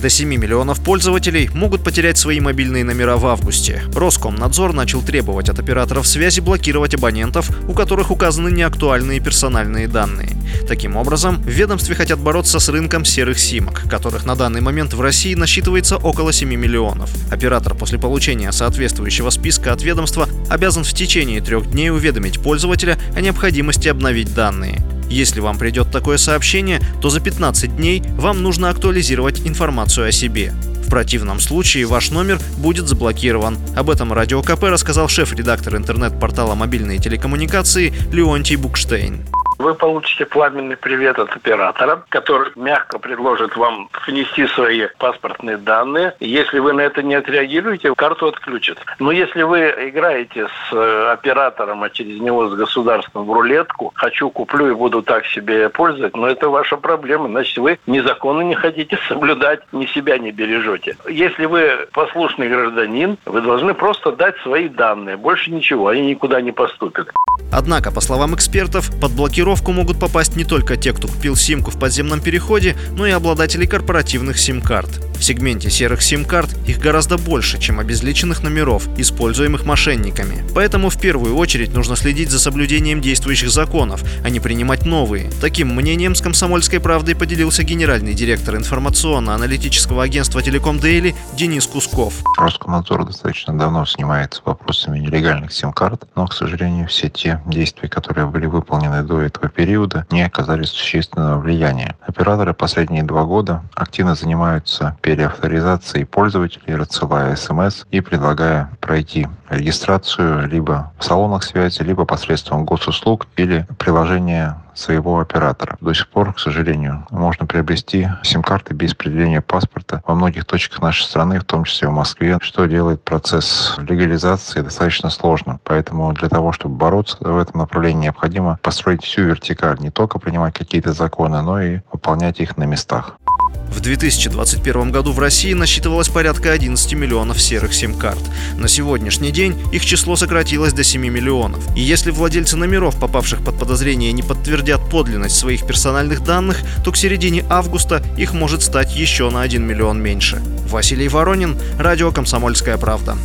До 7 миллионов пользователей могут потерять свои мобильные номера в августе. Роскомнадзор начал требовать от операторов связи блокировать абонентов, у которых указаны неактуальные персональные данные. Таким образом, в ведомстве хотят бороться с рынком серых симок, которых на данный момент в России насчитывается около 7 миллионов. Оператор после получения соответствующего списка от ведомства обязан в течение трех дней уведомить пользователя о необходимости обновить данные. Если вам придет такое сообщение, то за 15 дней вам нужно актуализировать информацию о себе. В противном случае ваш номер будет заблокирован. Об этом Радио КП рассказал шеф-редактор интернет-портала мобильные телекоммуникации Леонтий Букштейн. Вы получите пламенный привет от оператора, который мягко предложит вам внести свои паспортные данные. Если вы на это не отреагируете, карту отключат. Но если вы играете с э, оператором, а через него с государством в рулетку, хочу, куплю и буду так себе пользовать, но это ваша проблема. Значит, вы ни законы не хотите соблюдать, ни себя не бережете. Если вы послушный гражданин, вы должны просто дать свои данные. Больше ничего, они никуда не поступят. Однако, по словам экспертов, под блокировку могут попасть не только те, кто купил симку в подземном переходе, но и обладатели корпоративных сим-карт. В сегменте серых сим-карт их гораздо больше, чем обезличенных номеров, используемых мошенниками. Поэтому в первую очередь нужно следить за соблюдением действующих законов, а не принимать новые. Таким мнением с «Комсомольской правдой» поделился генеральный директор информационно-аналитического агентства «Телеком Дейли» Денис Кусков. Роскомнадзор достаточно давно занимается вопросами нелегальных сим-карт, но, к сожалению, все те действия, которые были выполнены до этого периода, не оказали существенного влияния. Операторы последние два года активно занимаются переавторизацией пользователей, рассылая смс и предлагая пройти регистрацию либо в салонах связи, либо посредством госуслуг или приложения своего оператора. До сих пор, к сожалению, можно приобрести сим-карты без предъявления паспорта во многих точках нашей страны, в том числе в Москве, что делает процесс легализации достаточно сложным. Поэтому для того, чтобы бороться в этом направлении, необходимо построить всю вертикаль, не только принимать какие-то законы, но и выполнять их на местах. В 2021 году в России насчитывалось порядка 11 миллионов серых сим-карт. На сегодняшний день их число сократилось до 7 миллионов. И если владельцы номеров, попавших под подозрение, не подтвердят подлинность своих персональных данных, то к середине августа их может стать еще на 1 миллион меньше. Василий Воронин, Радио «Комсомольская правда».